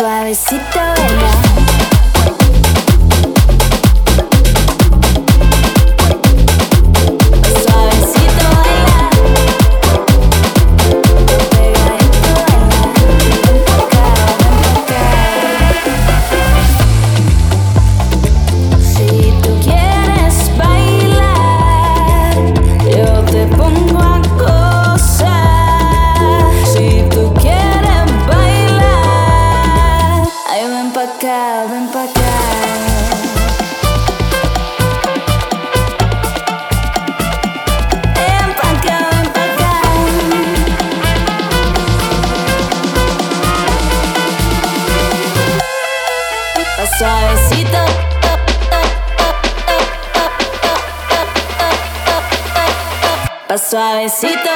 suavecito, venga. Suavecito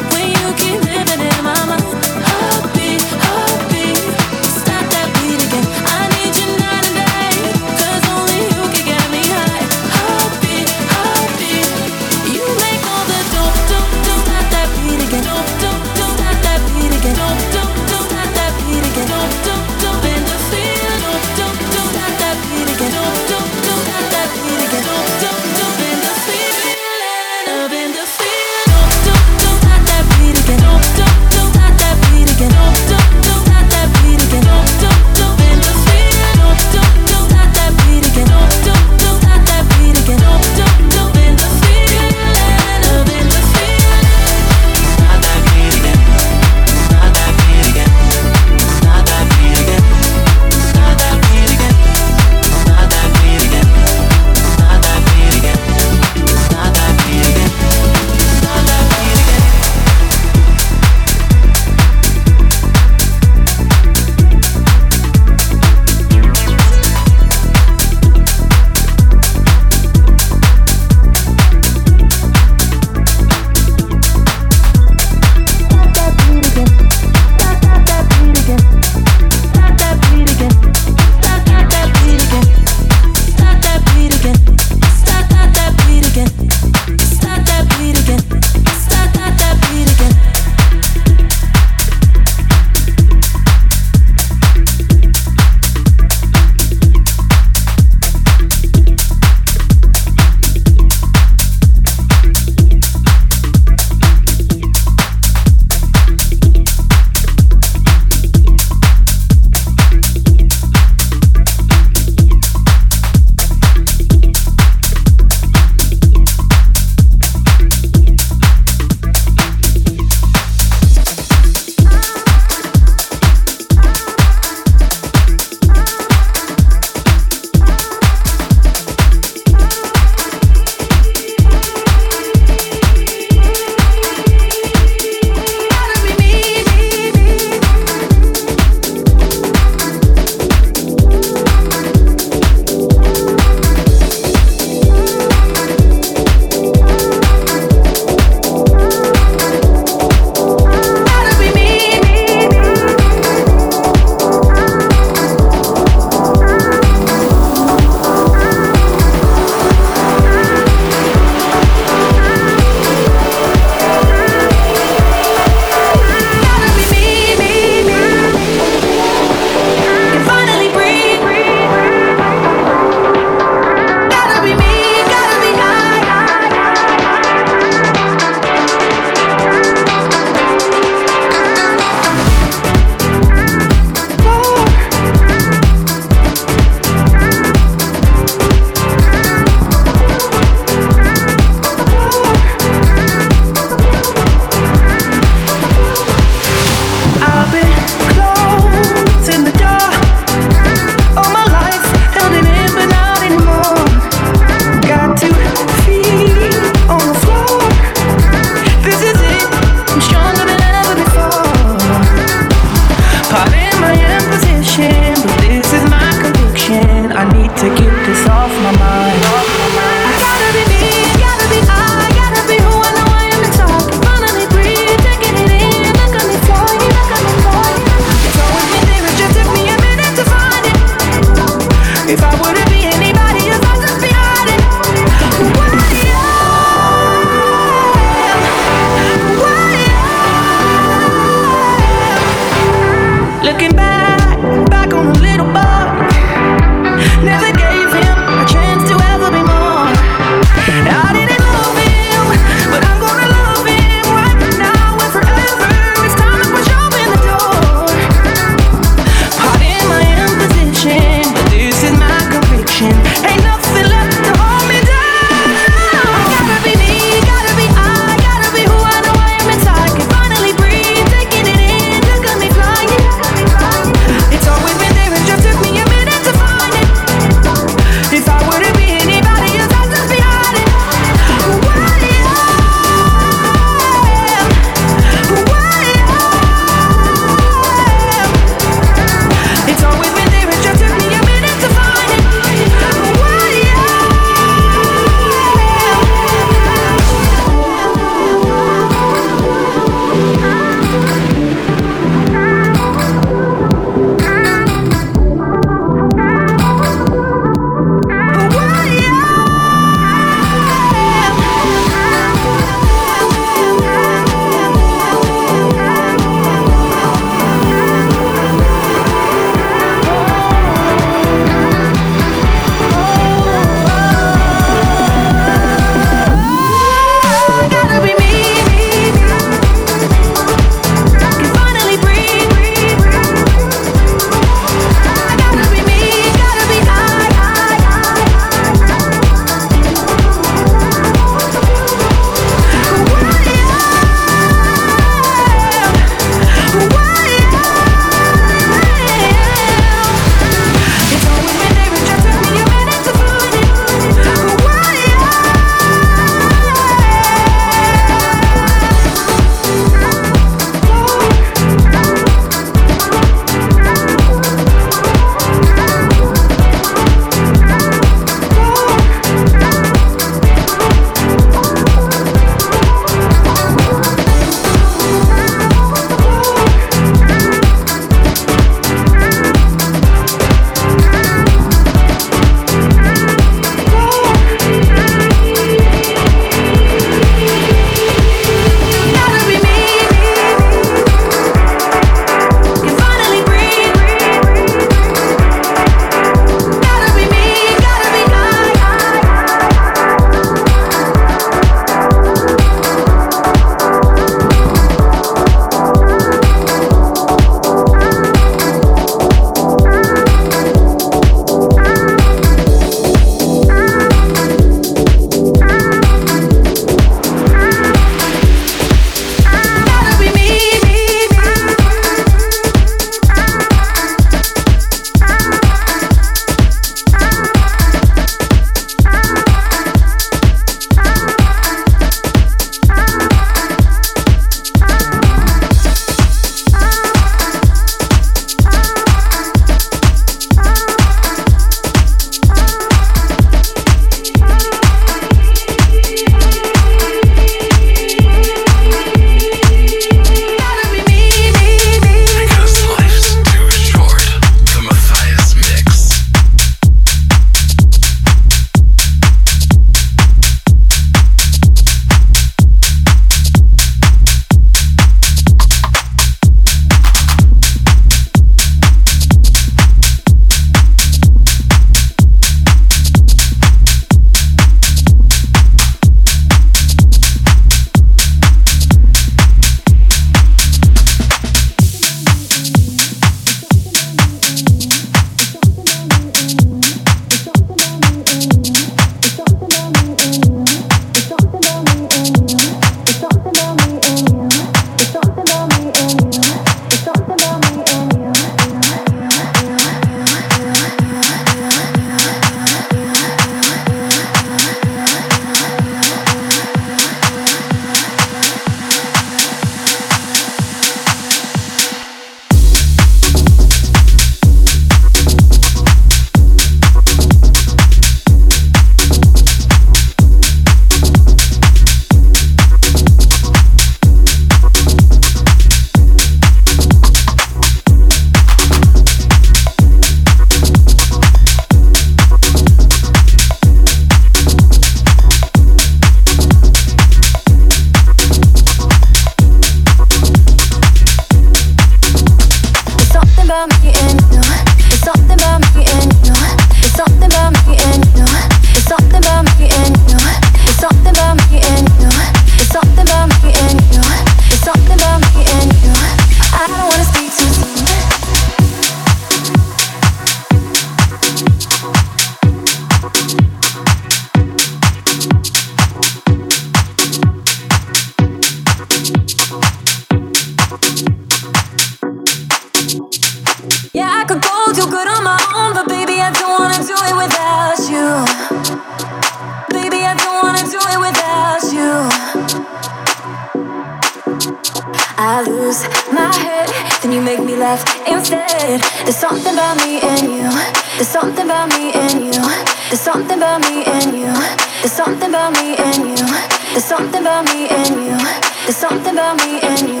something about me and you. There's something about me and you.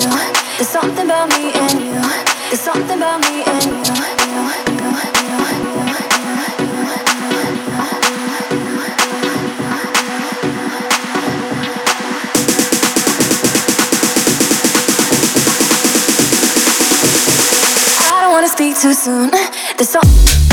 There's something about me and you. There's something about me and you. I don't wanna speak too soon. The song.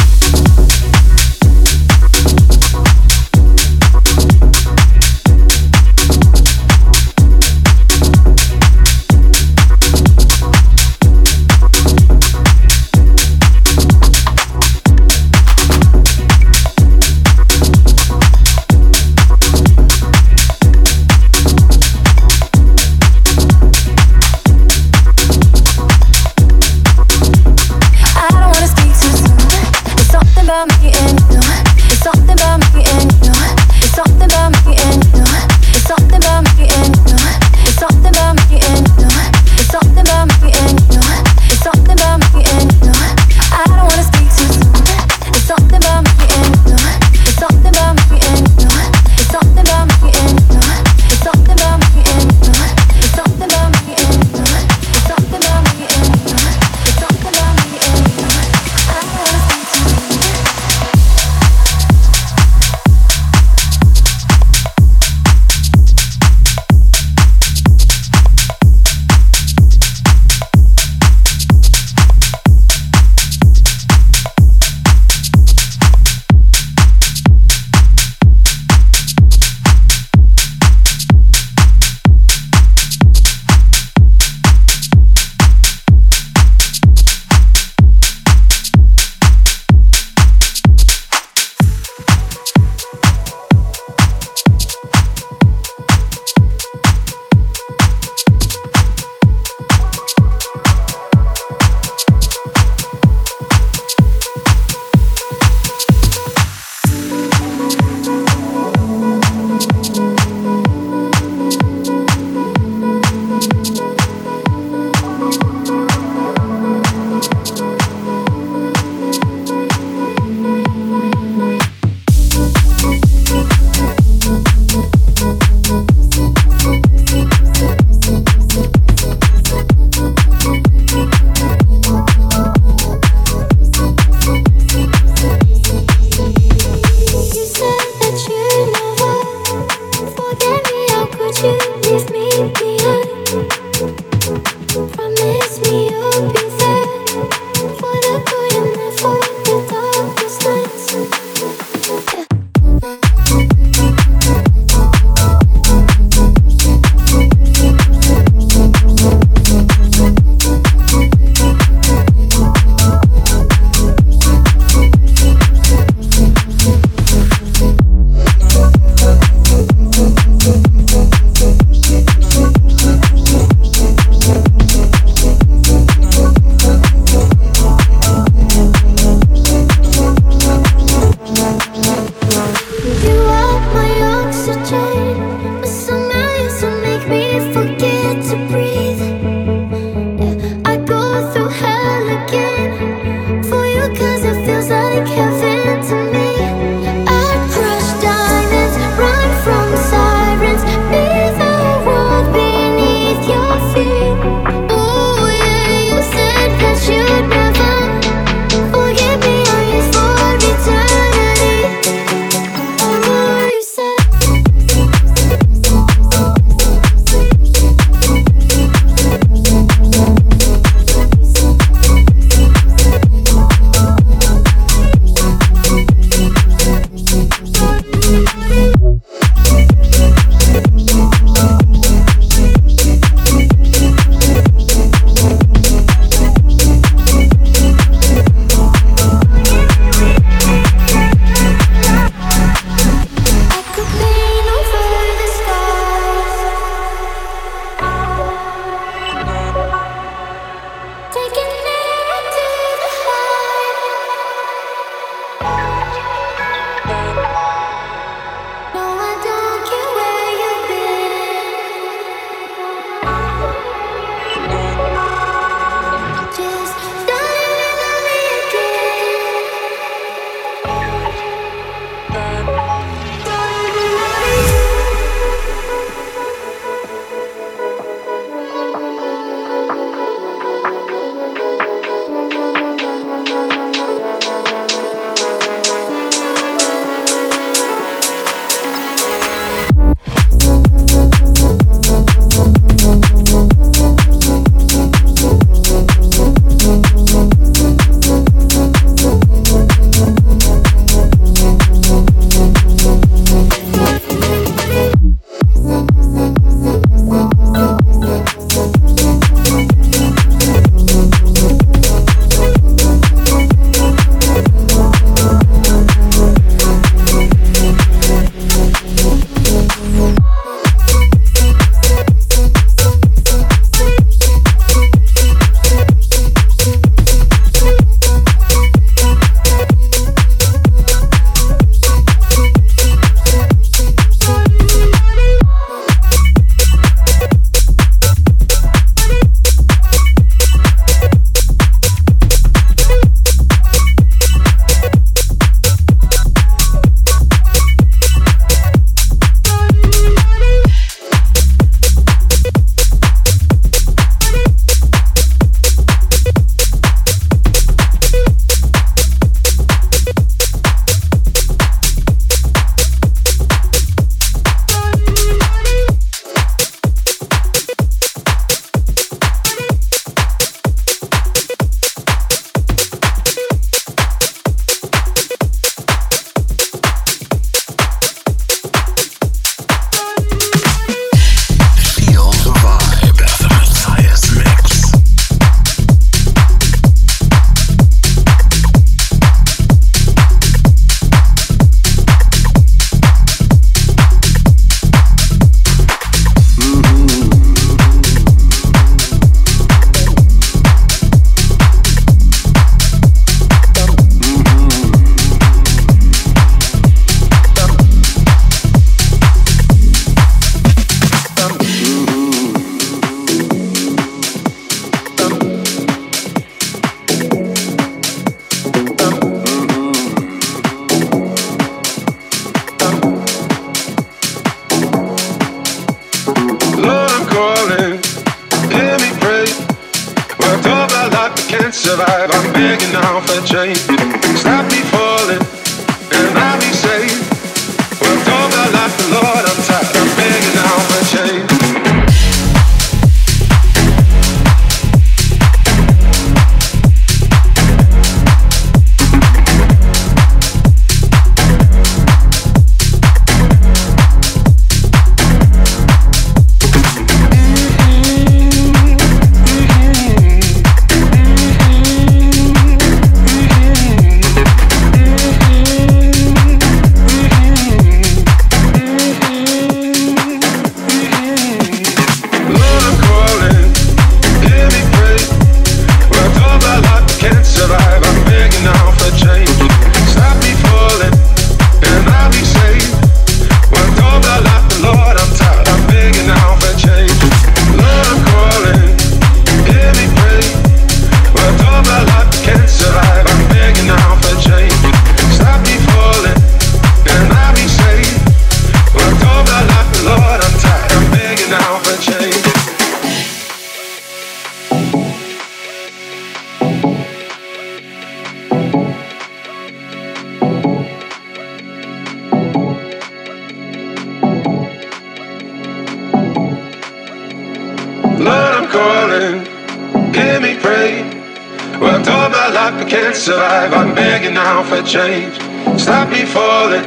Survive. I'm begging now for change. Stop me falling,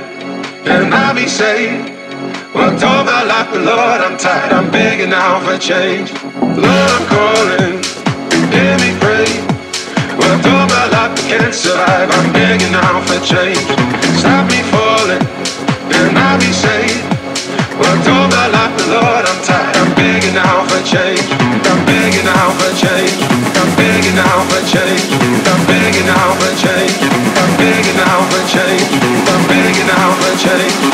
and I'll be saved. Worked all my life, but Lord, I'm tired. I'm begging now for change. Lord, I'm calling, hear me pray. Worked all my life, but can't survive. I'm begging now for change. Stop me falling, and I'll be saved. Worked all my life, but Lord, I'm tired. I'm begging now for change. I'm begging now for change. I'm begging now for change. I'm begging now for change. I'm begging now for change.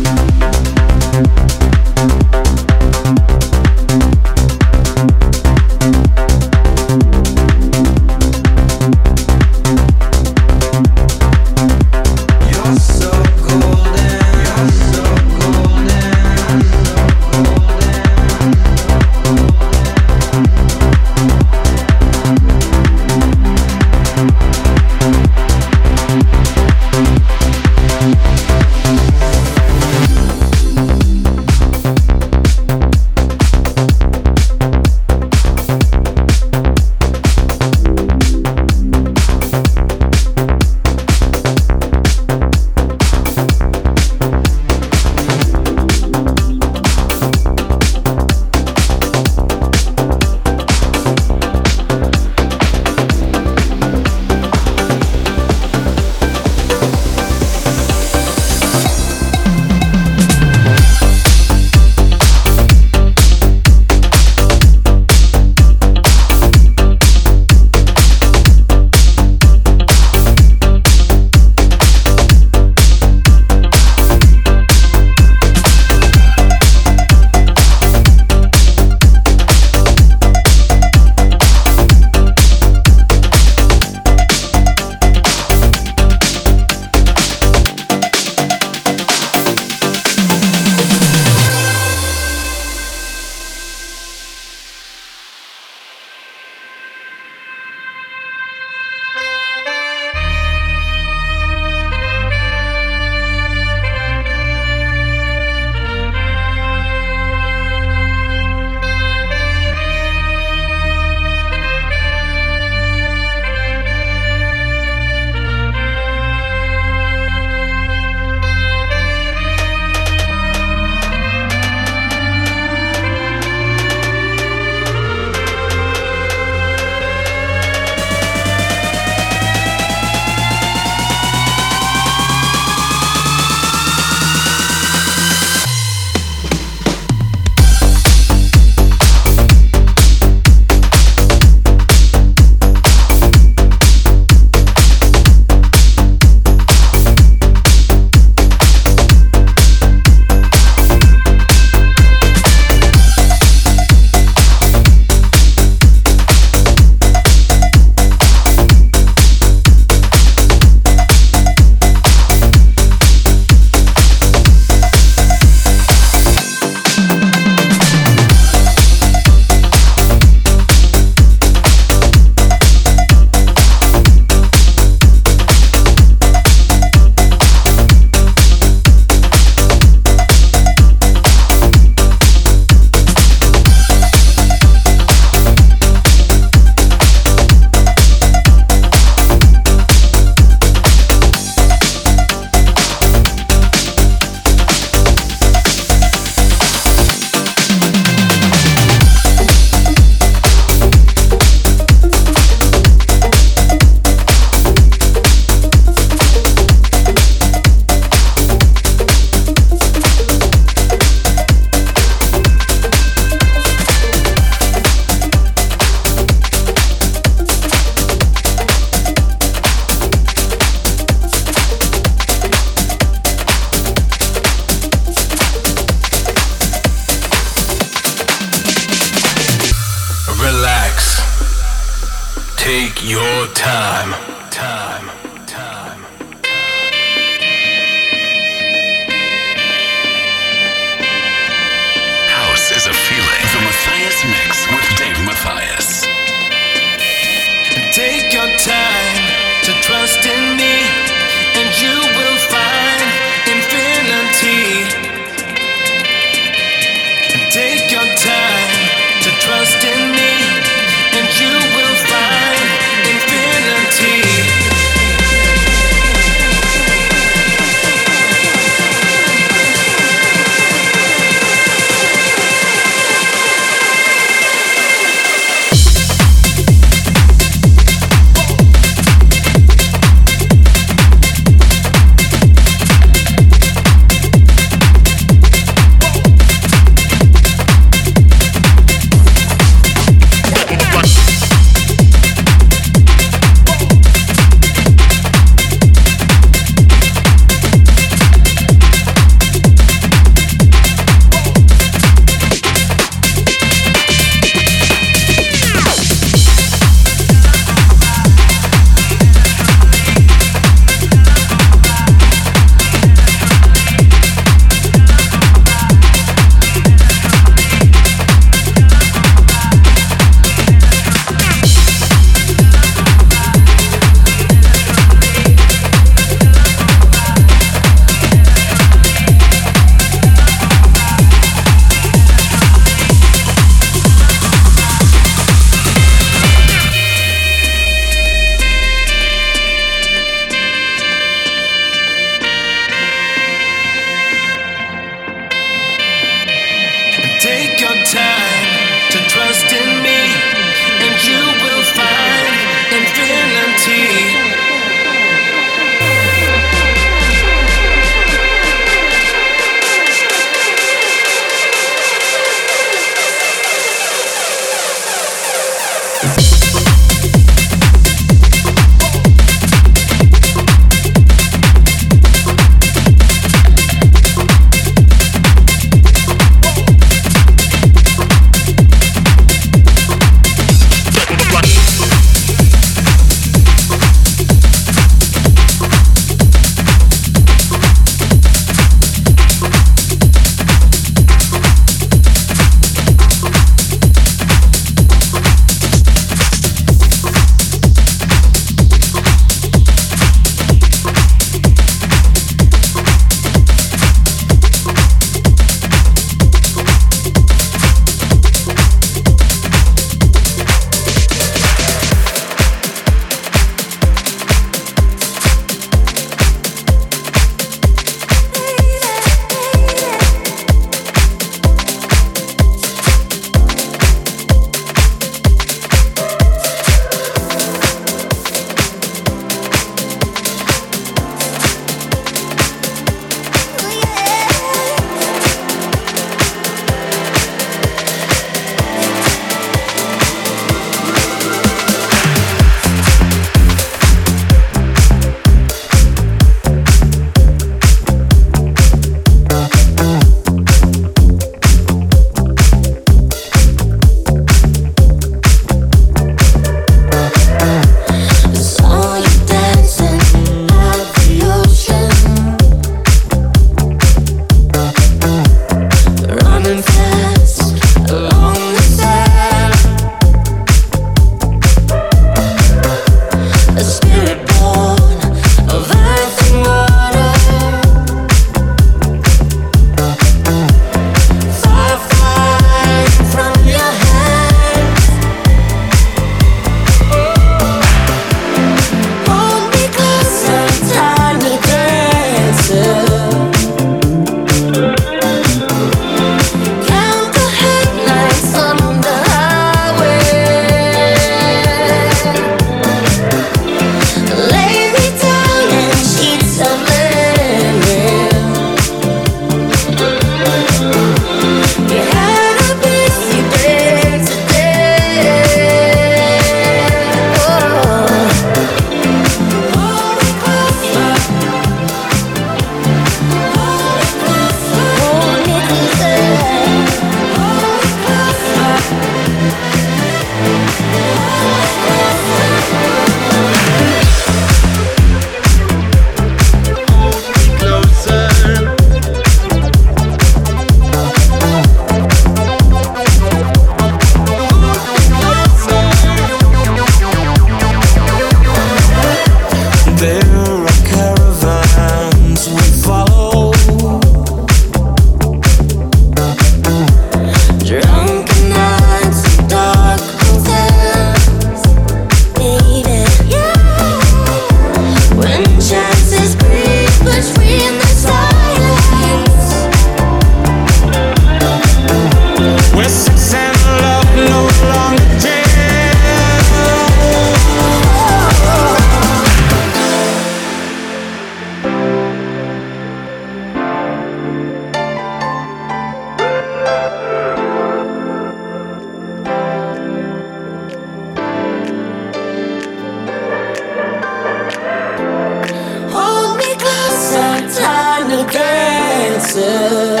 Dave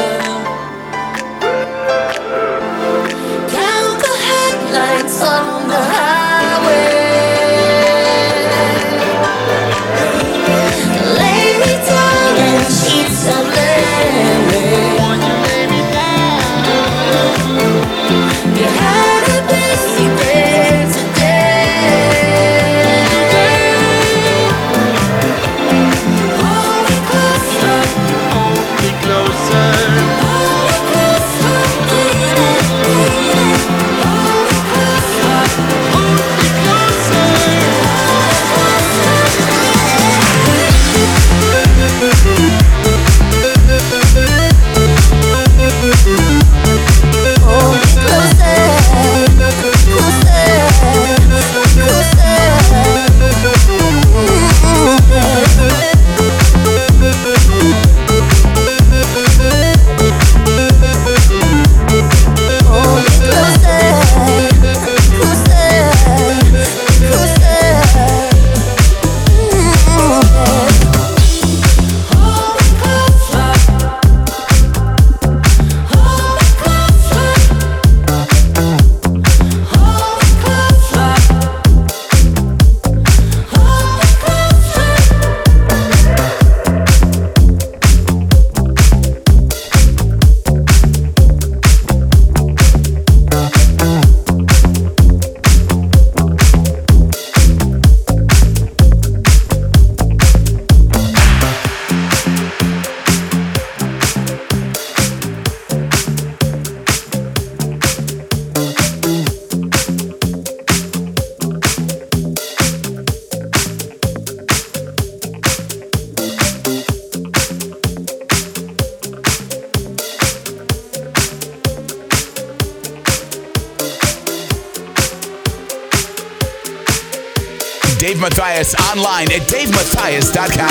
Davematthias.com.